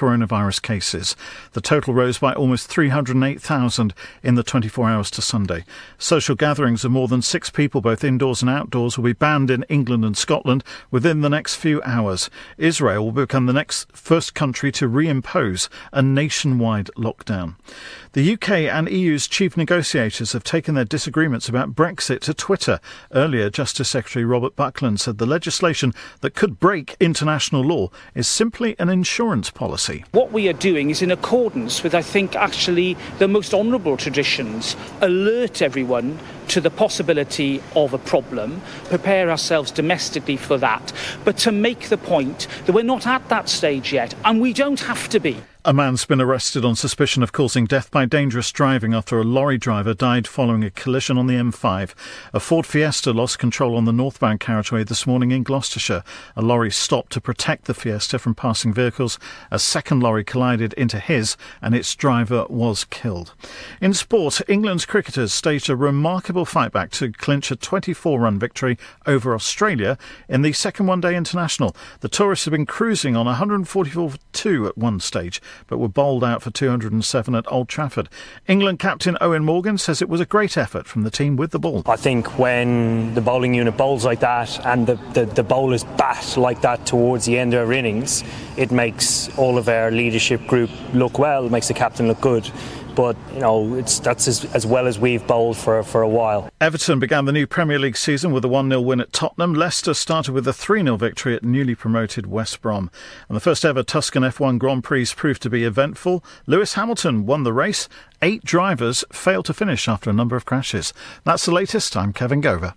coronavirus cases. The total rose by almost 308,000 in the 24 hours to Sunday. Social gatherings of more than six people, both indoors and outdoors, will be banned in England and Scotland within the next few hours. Israel will become the next first country to reimpose a nationwide lockdown. The UK and EU's chief negotiators have taken their disagreements about Brexit to Twitter. Earlier, Justice Secretary Robert Buckland said the legislation that could break international law is simply an insurance policy. What we are doing is in accordance with, I think, actually the most honourable traditions. Alert everyone to the possibility of a problem, prepare ourselves domestically for that, but to make the point that we're not at that stage yet, and we don't have to be. A man's been arrested on suspicion of causing death by dangerous driving after a lorry driver died following a collision on the M5. A Ford Fiesta lost control on the northbound carriageway this morning in Gloucestershire. A lorry stopped to protect the Fiesta from passing vehicles. A second lorry collided into his and its driver was killed. In sport, England's cricketers staged a remarkable fight back to clinch a 24 run victory over Australia in the second one day international. The tourists have been cruising on 144 2 at one stage but were bowled out for 207 at Old Trafford. England captain Eoin Morgan says it was a great effort from the team with the ball. I think when the bowling unit bowls like that and the, the, the bowlers bat like that towards the end of our innings, it makes all of our leadership group look well, makes the captain look good but you know it's that's as, as well as we've bowled for for a while. Everton began the new Premier League season with a 1-0 win at Tottenham. Leicester started with a 3-0 victory at newly promoted West Brom. And the first ever Tuscan F1 Grand Prix proved to be eventful. Lewis Hamilton won the race. Eight drivers failed to finish after a number of crashes. That's the latest. I'm Kevin Gover.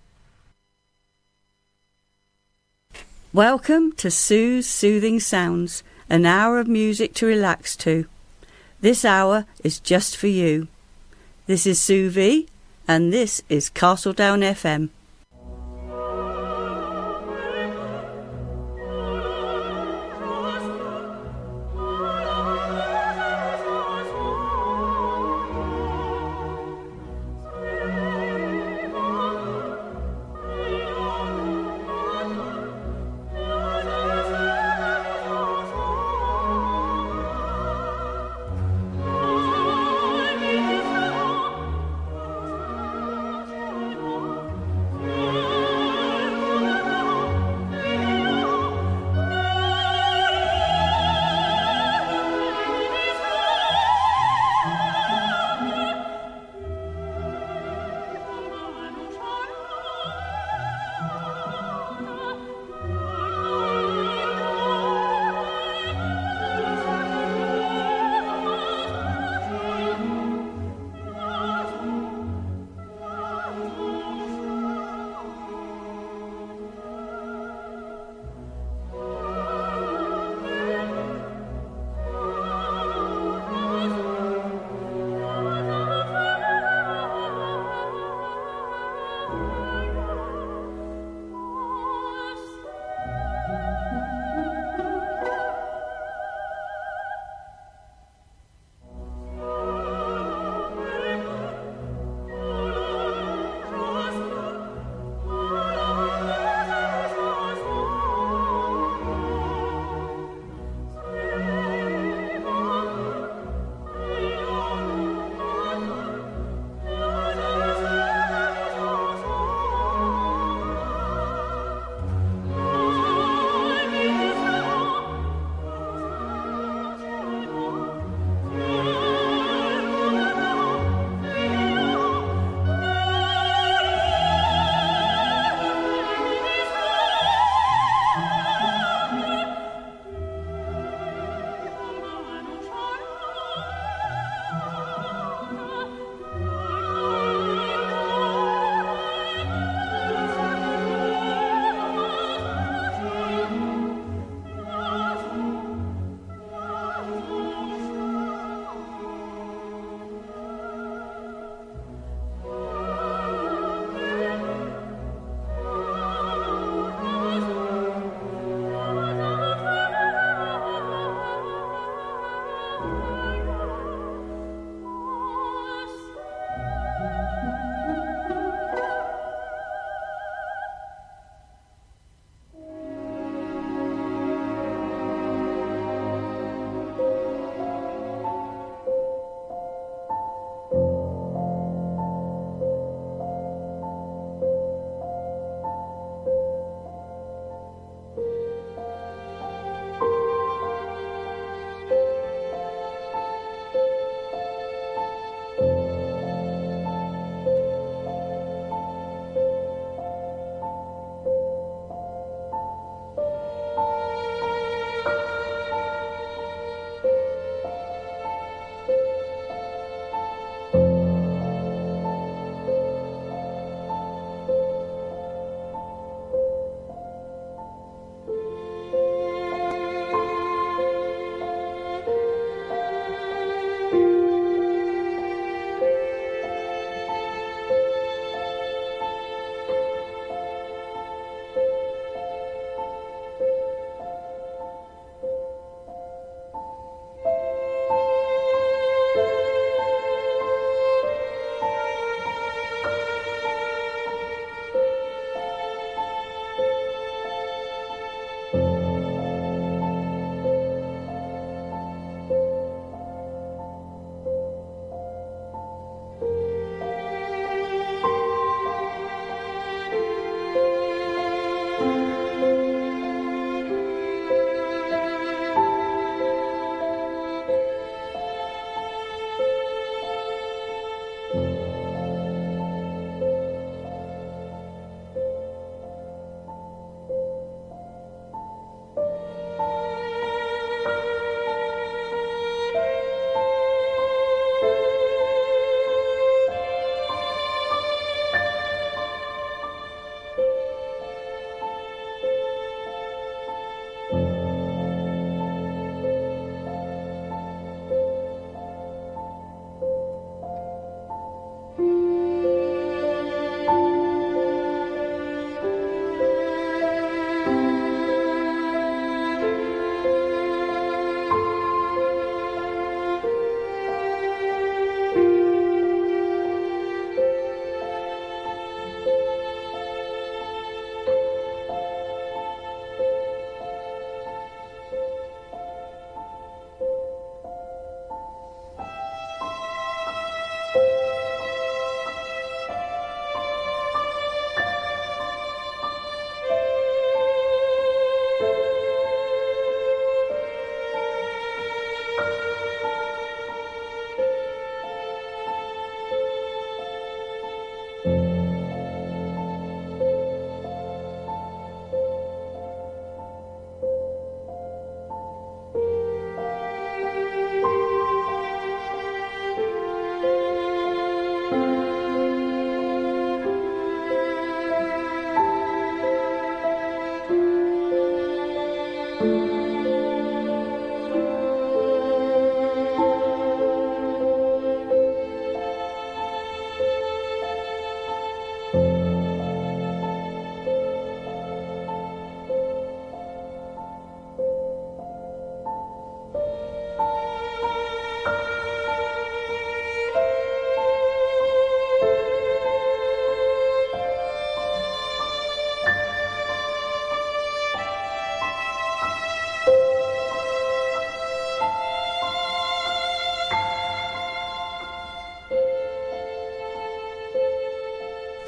Welcome to Sue's Soothing Sounds, an hour of music to relax to. This hour is just for you. This is Sue V, and this is Castledown FM.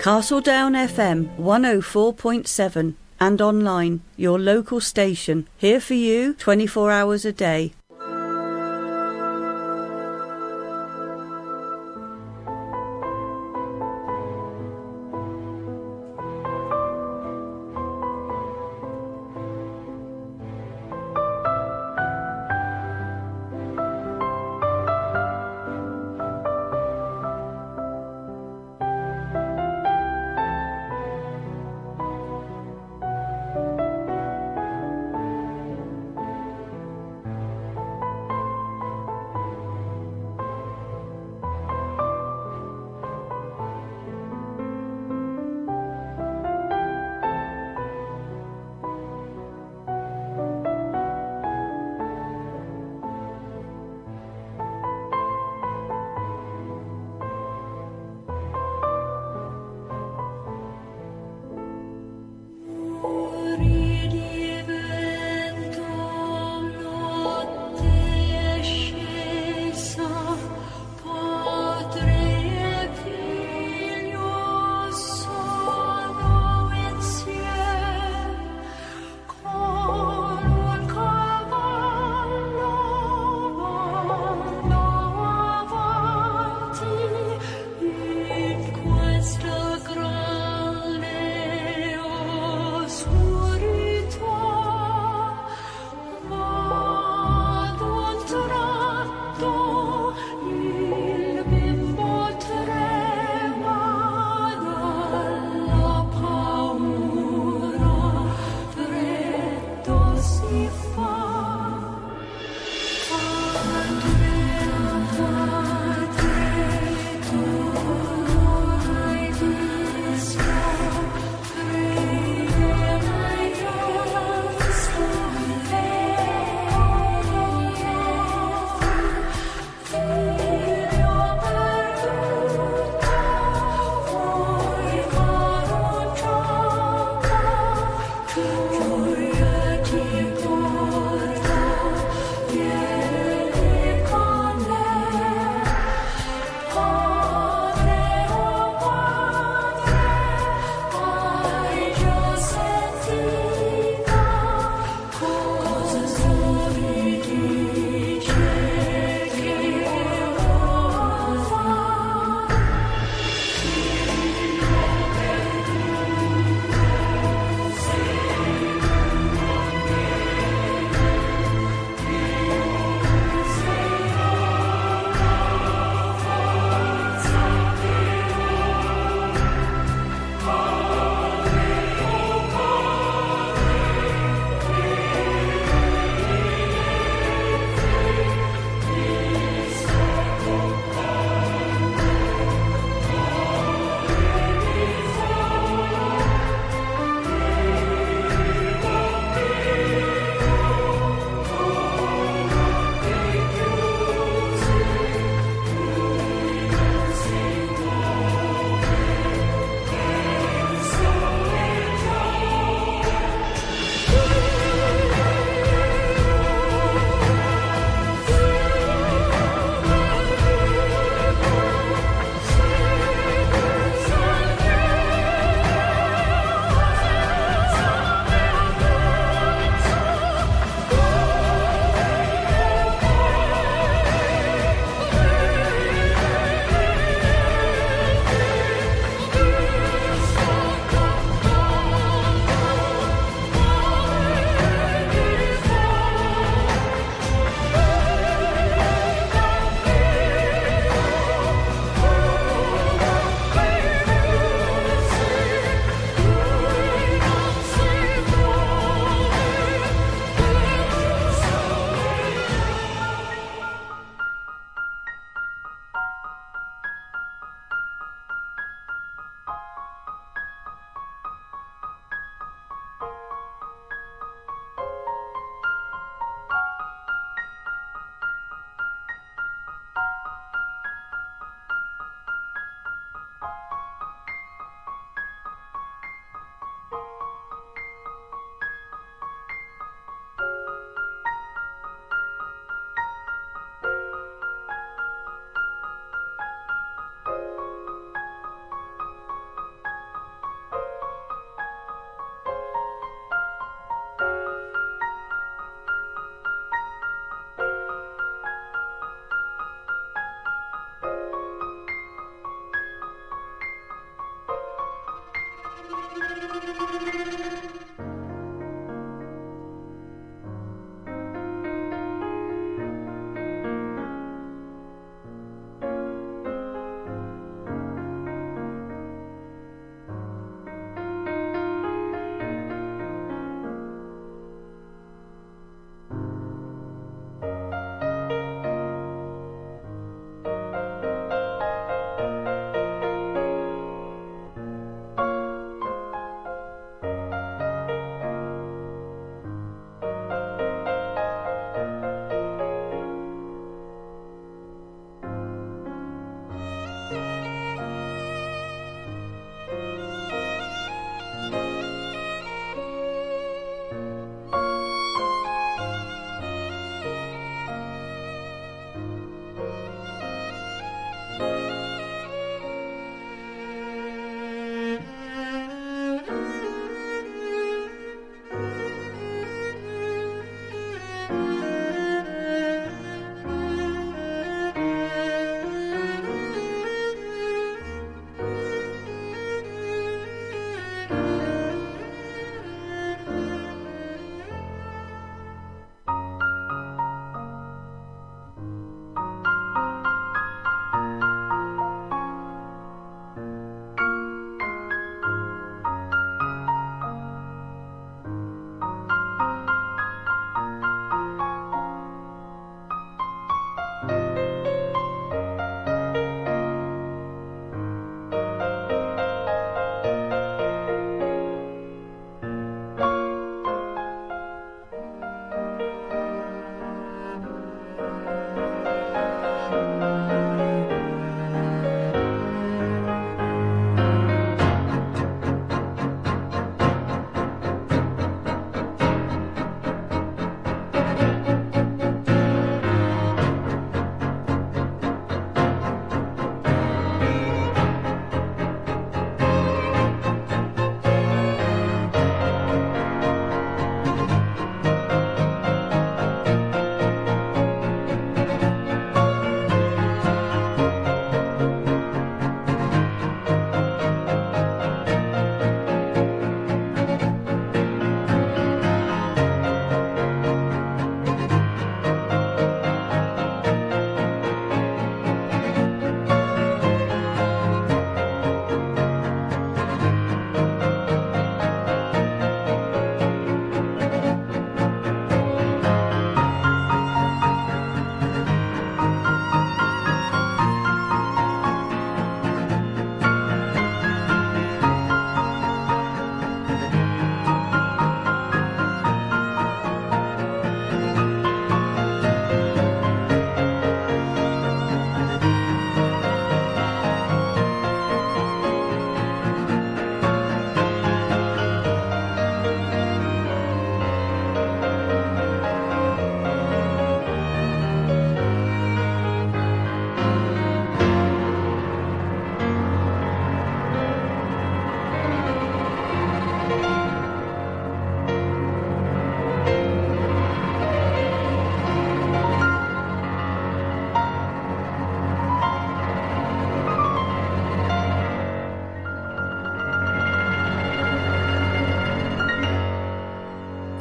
Castledown FM 104.7 and online, your local station, here for you 24 hours a day.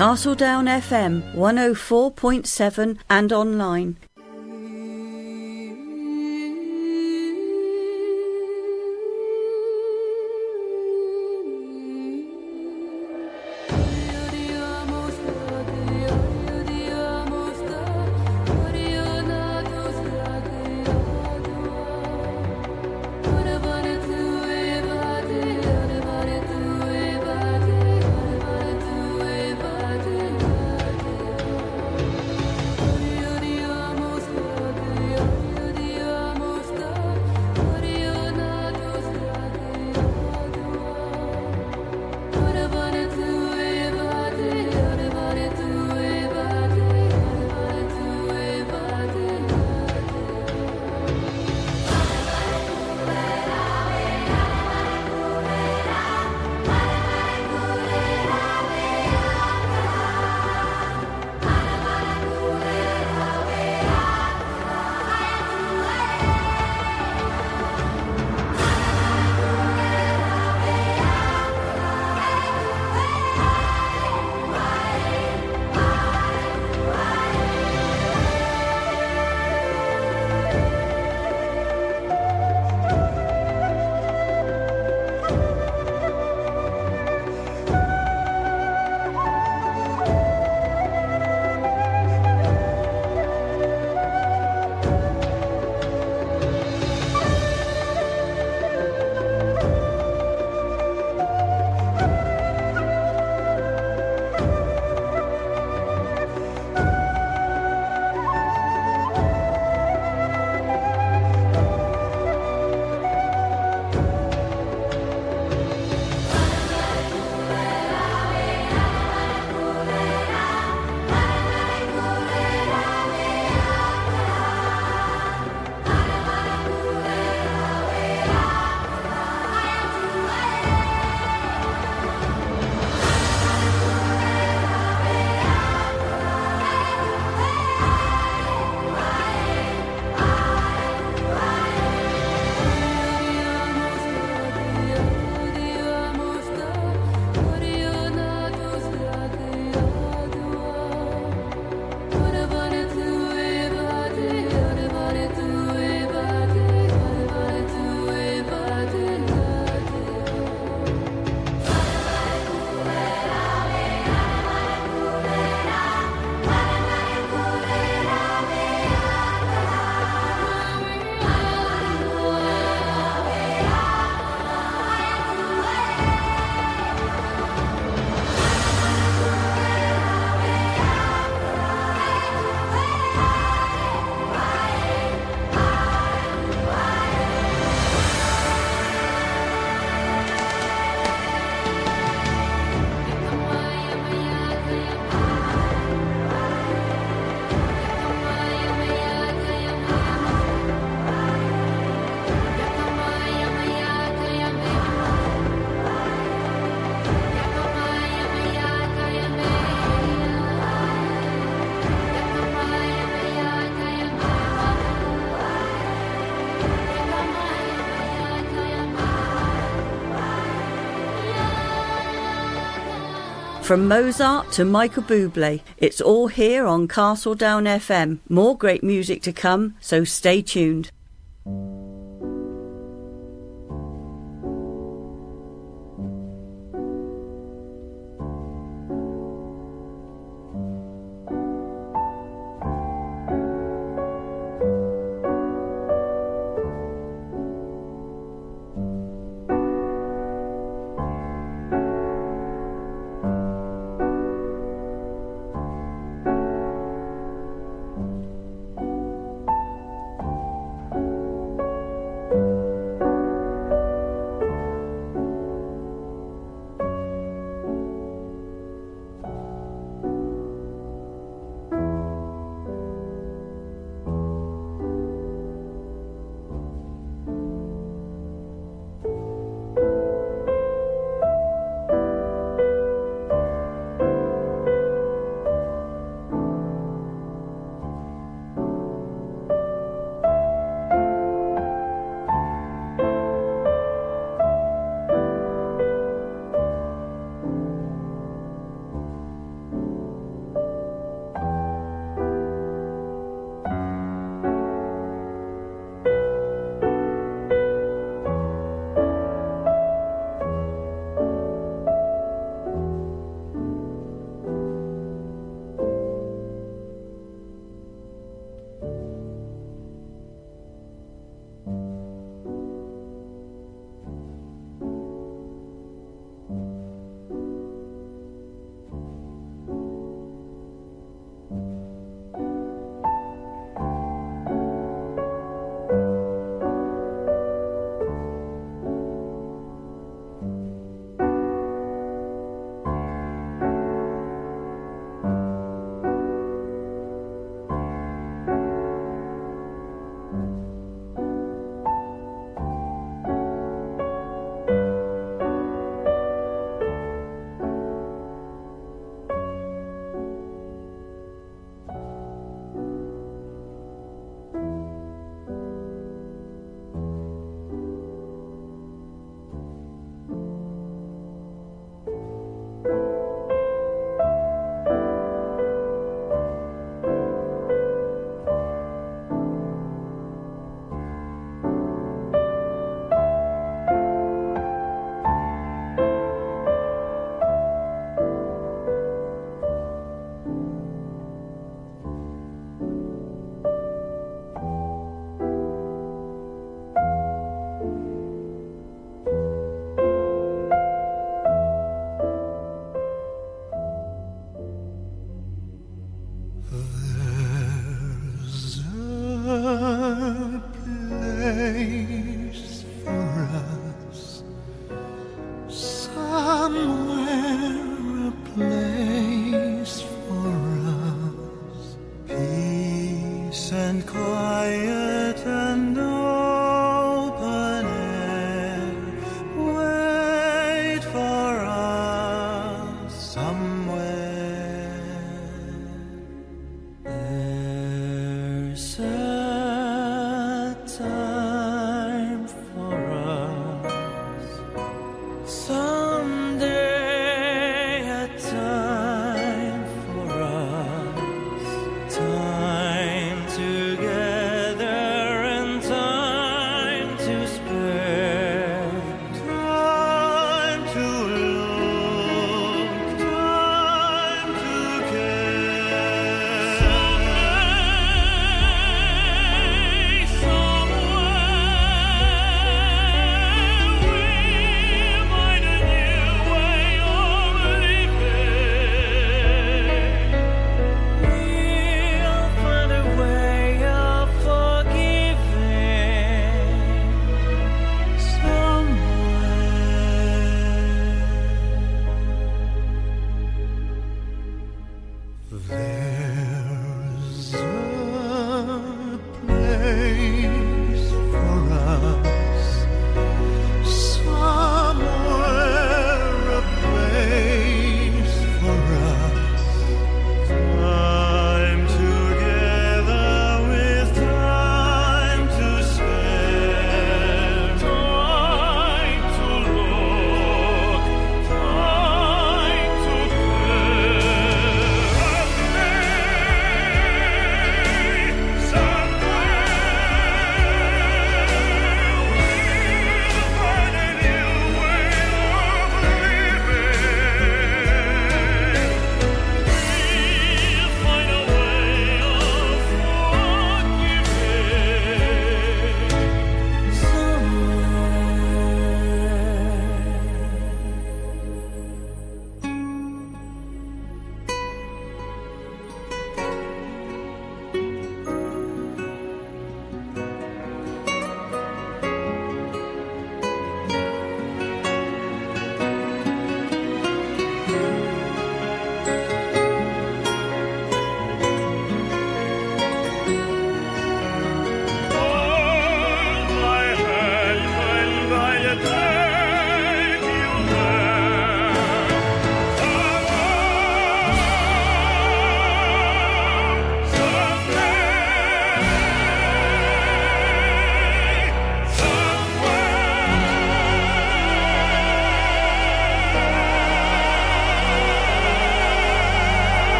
Castledown FM 104.7 and online. From Mozart to Michael Bublé, it's all here on Castledown FM. More great music to come, so stay tuned.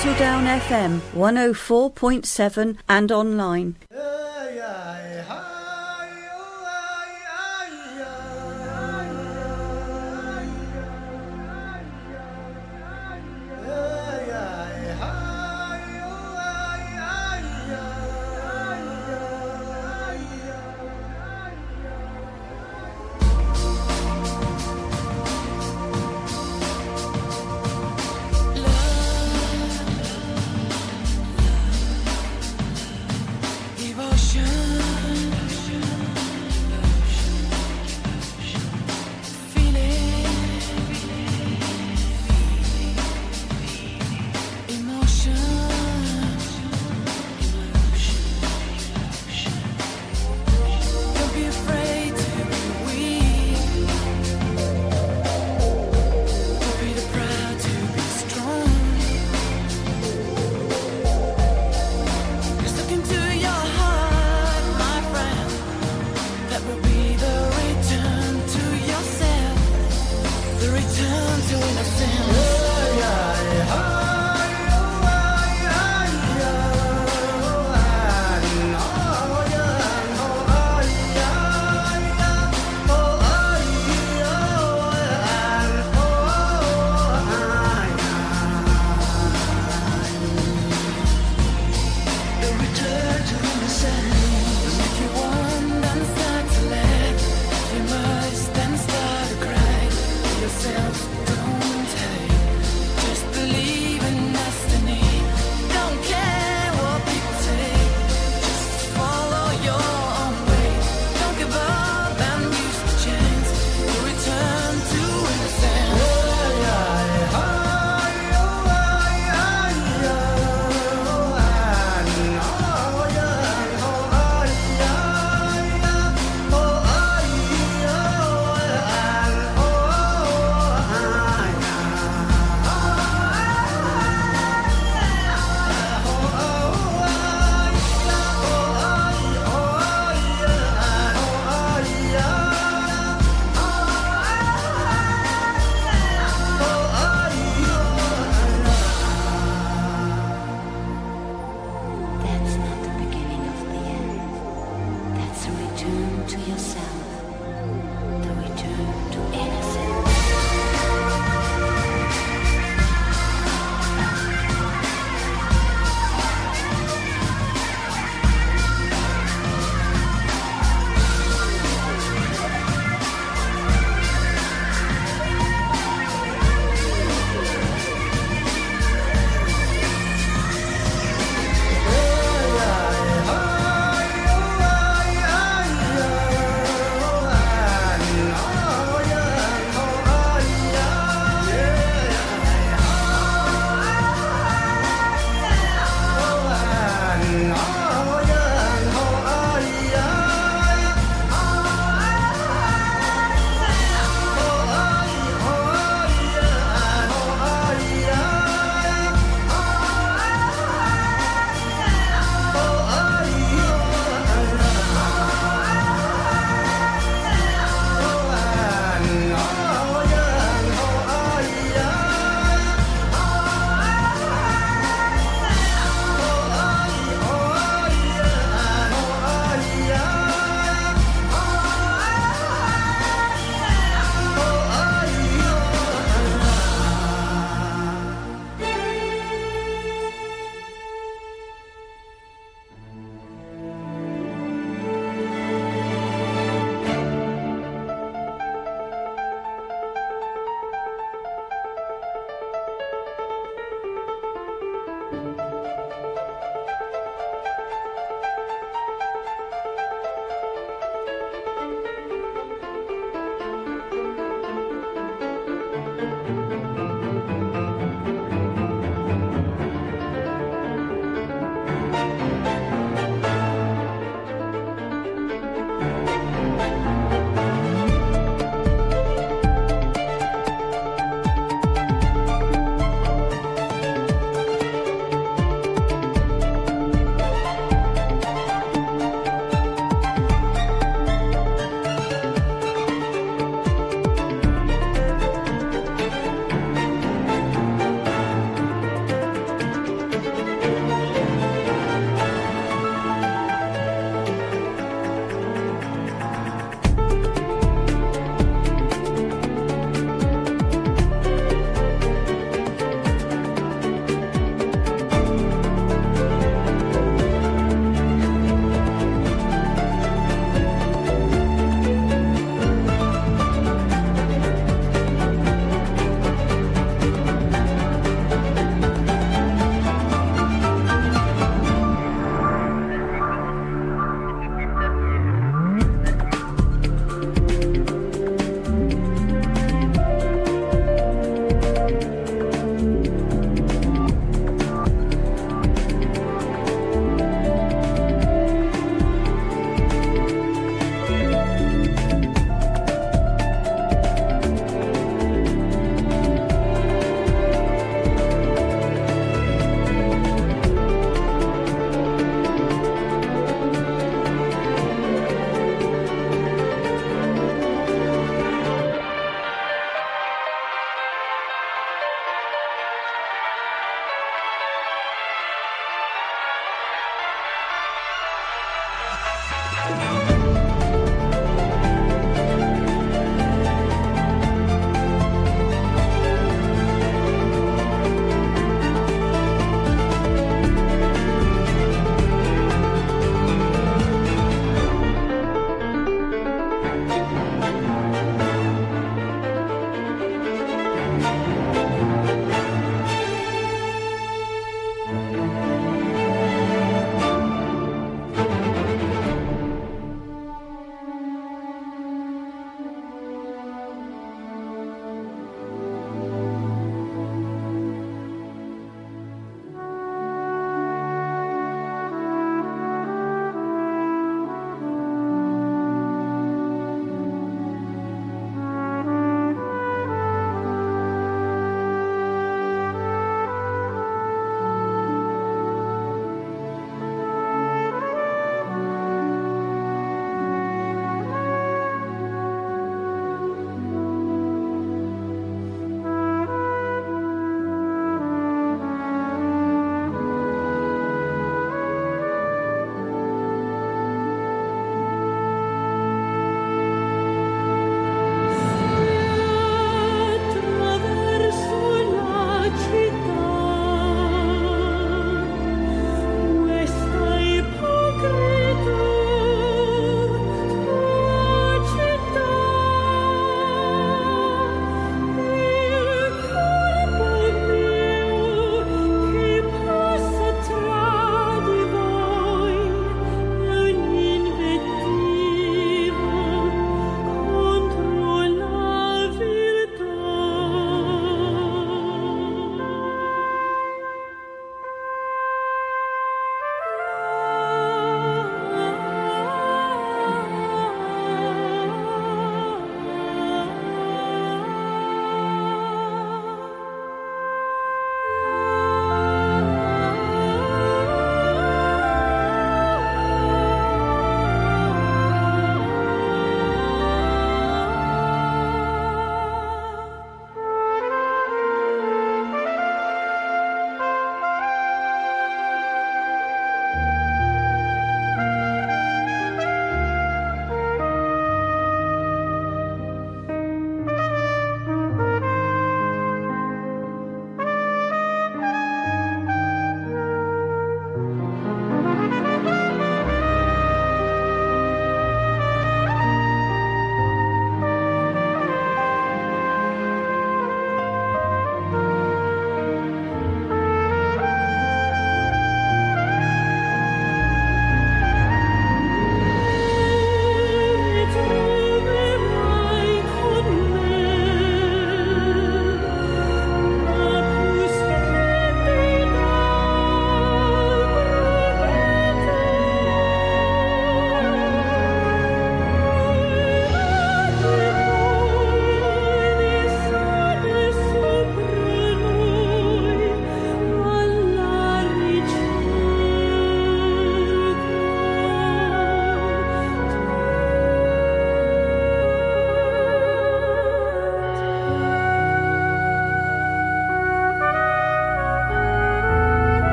Down FM 104.7 and online.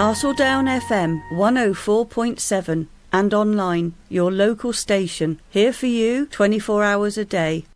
Castledown FM 104.7 and online, your local station, here for you 24 hours a day.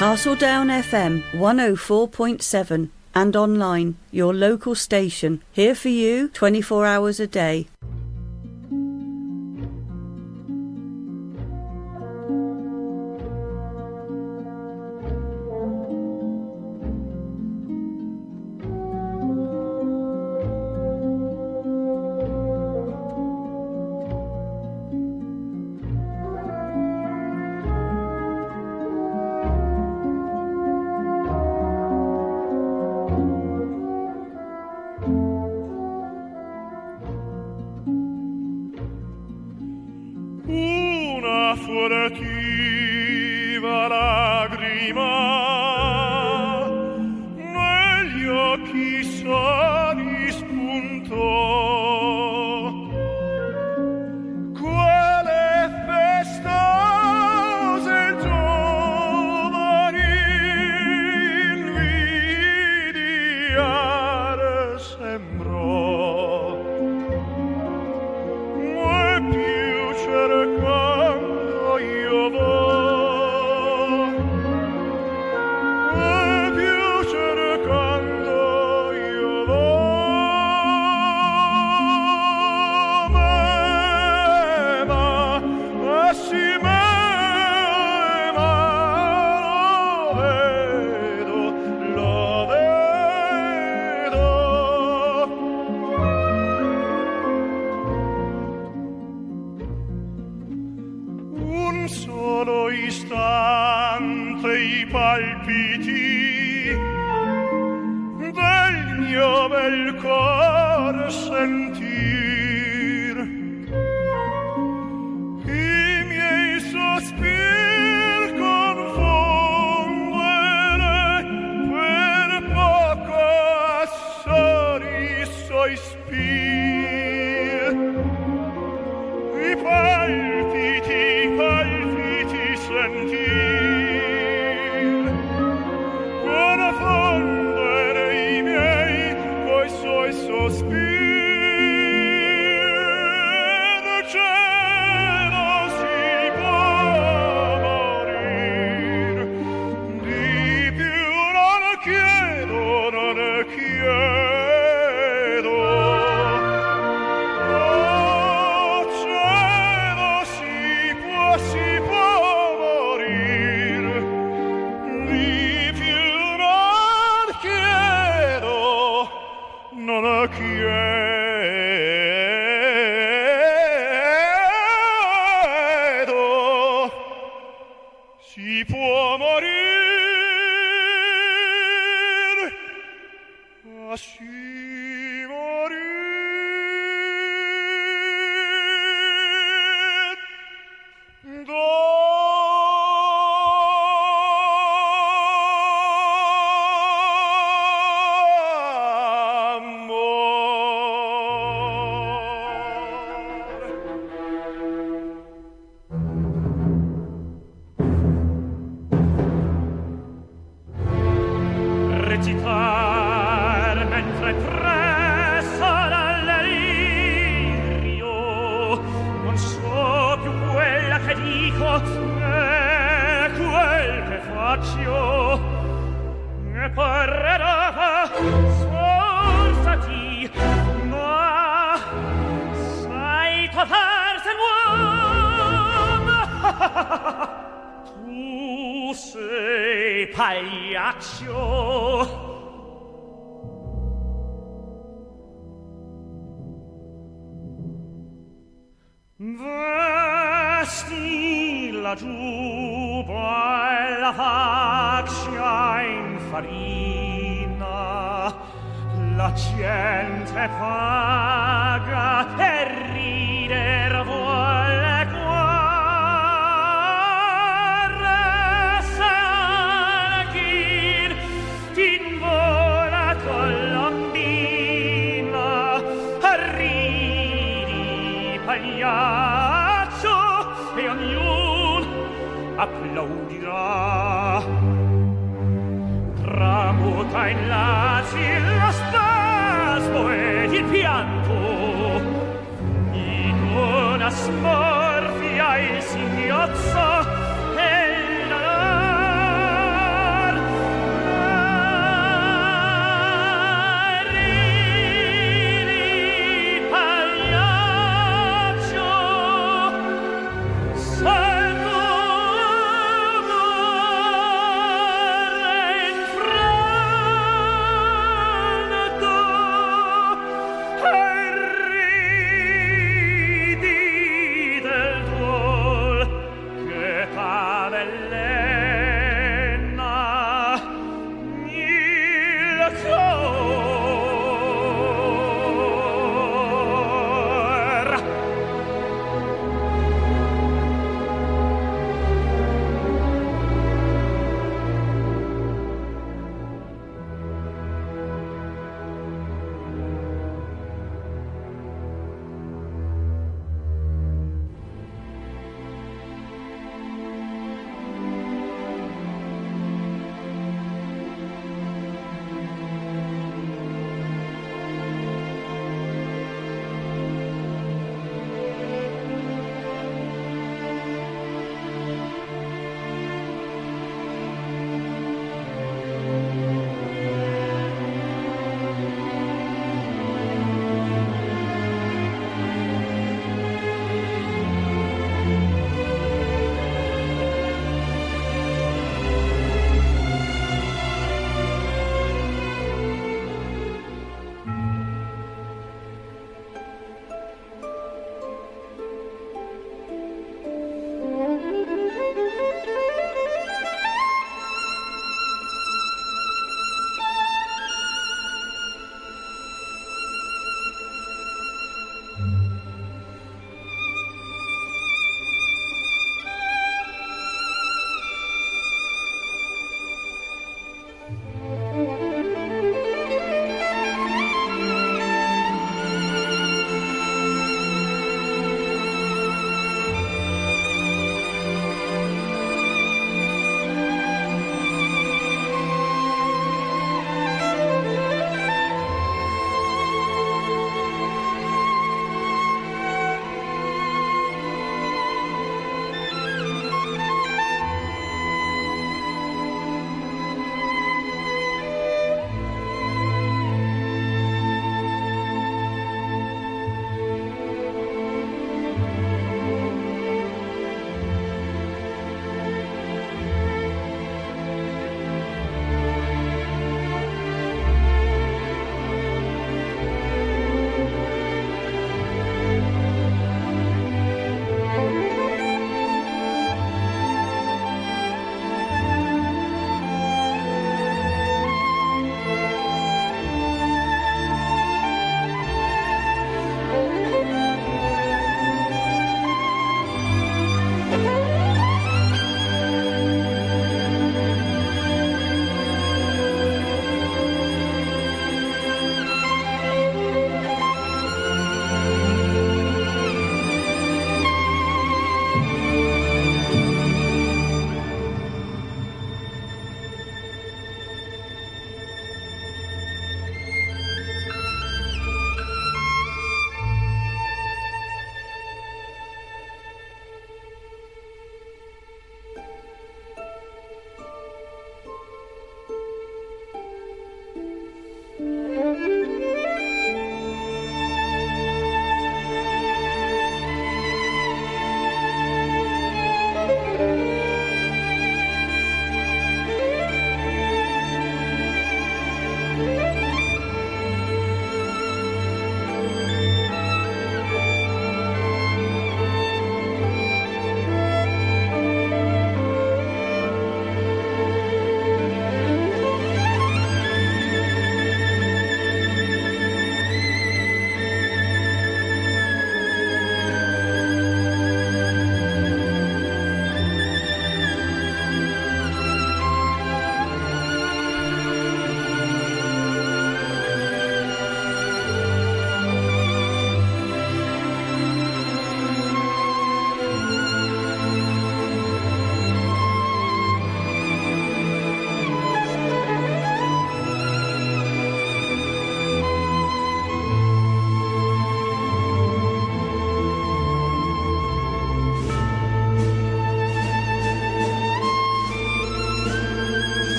Castledown FM 104.7 and online, your local station, here for you 24 hours a day.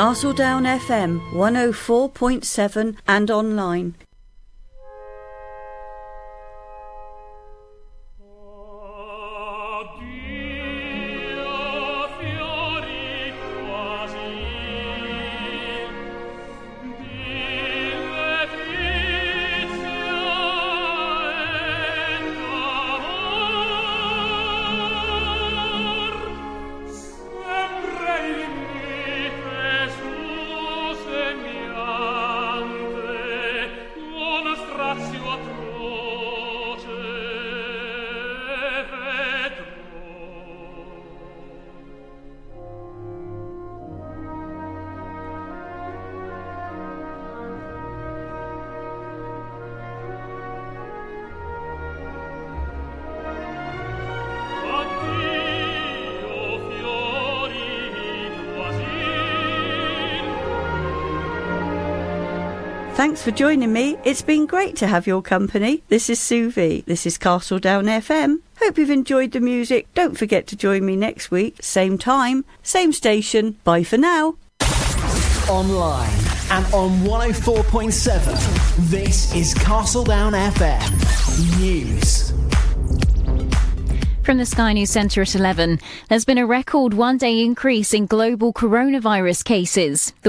Castledown FM 104.7 and online. Thanks for joining me. It's been great to have your company. This is Sue V. This is Castledown FM. Hope you've enjoyed the music. Don't forget to join me next week, same time, same station. Bye for now. Online and on 104.7, this is Castledown FM News. From the Sky News Centre at 11, there's been a record one day increase in global coronavirus cases. The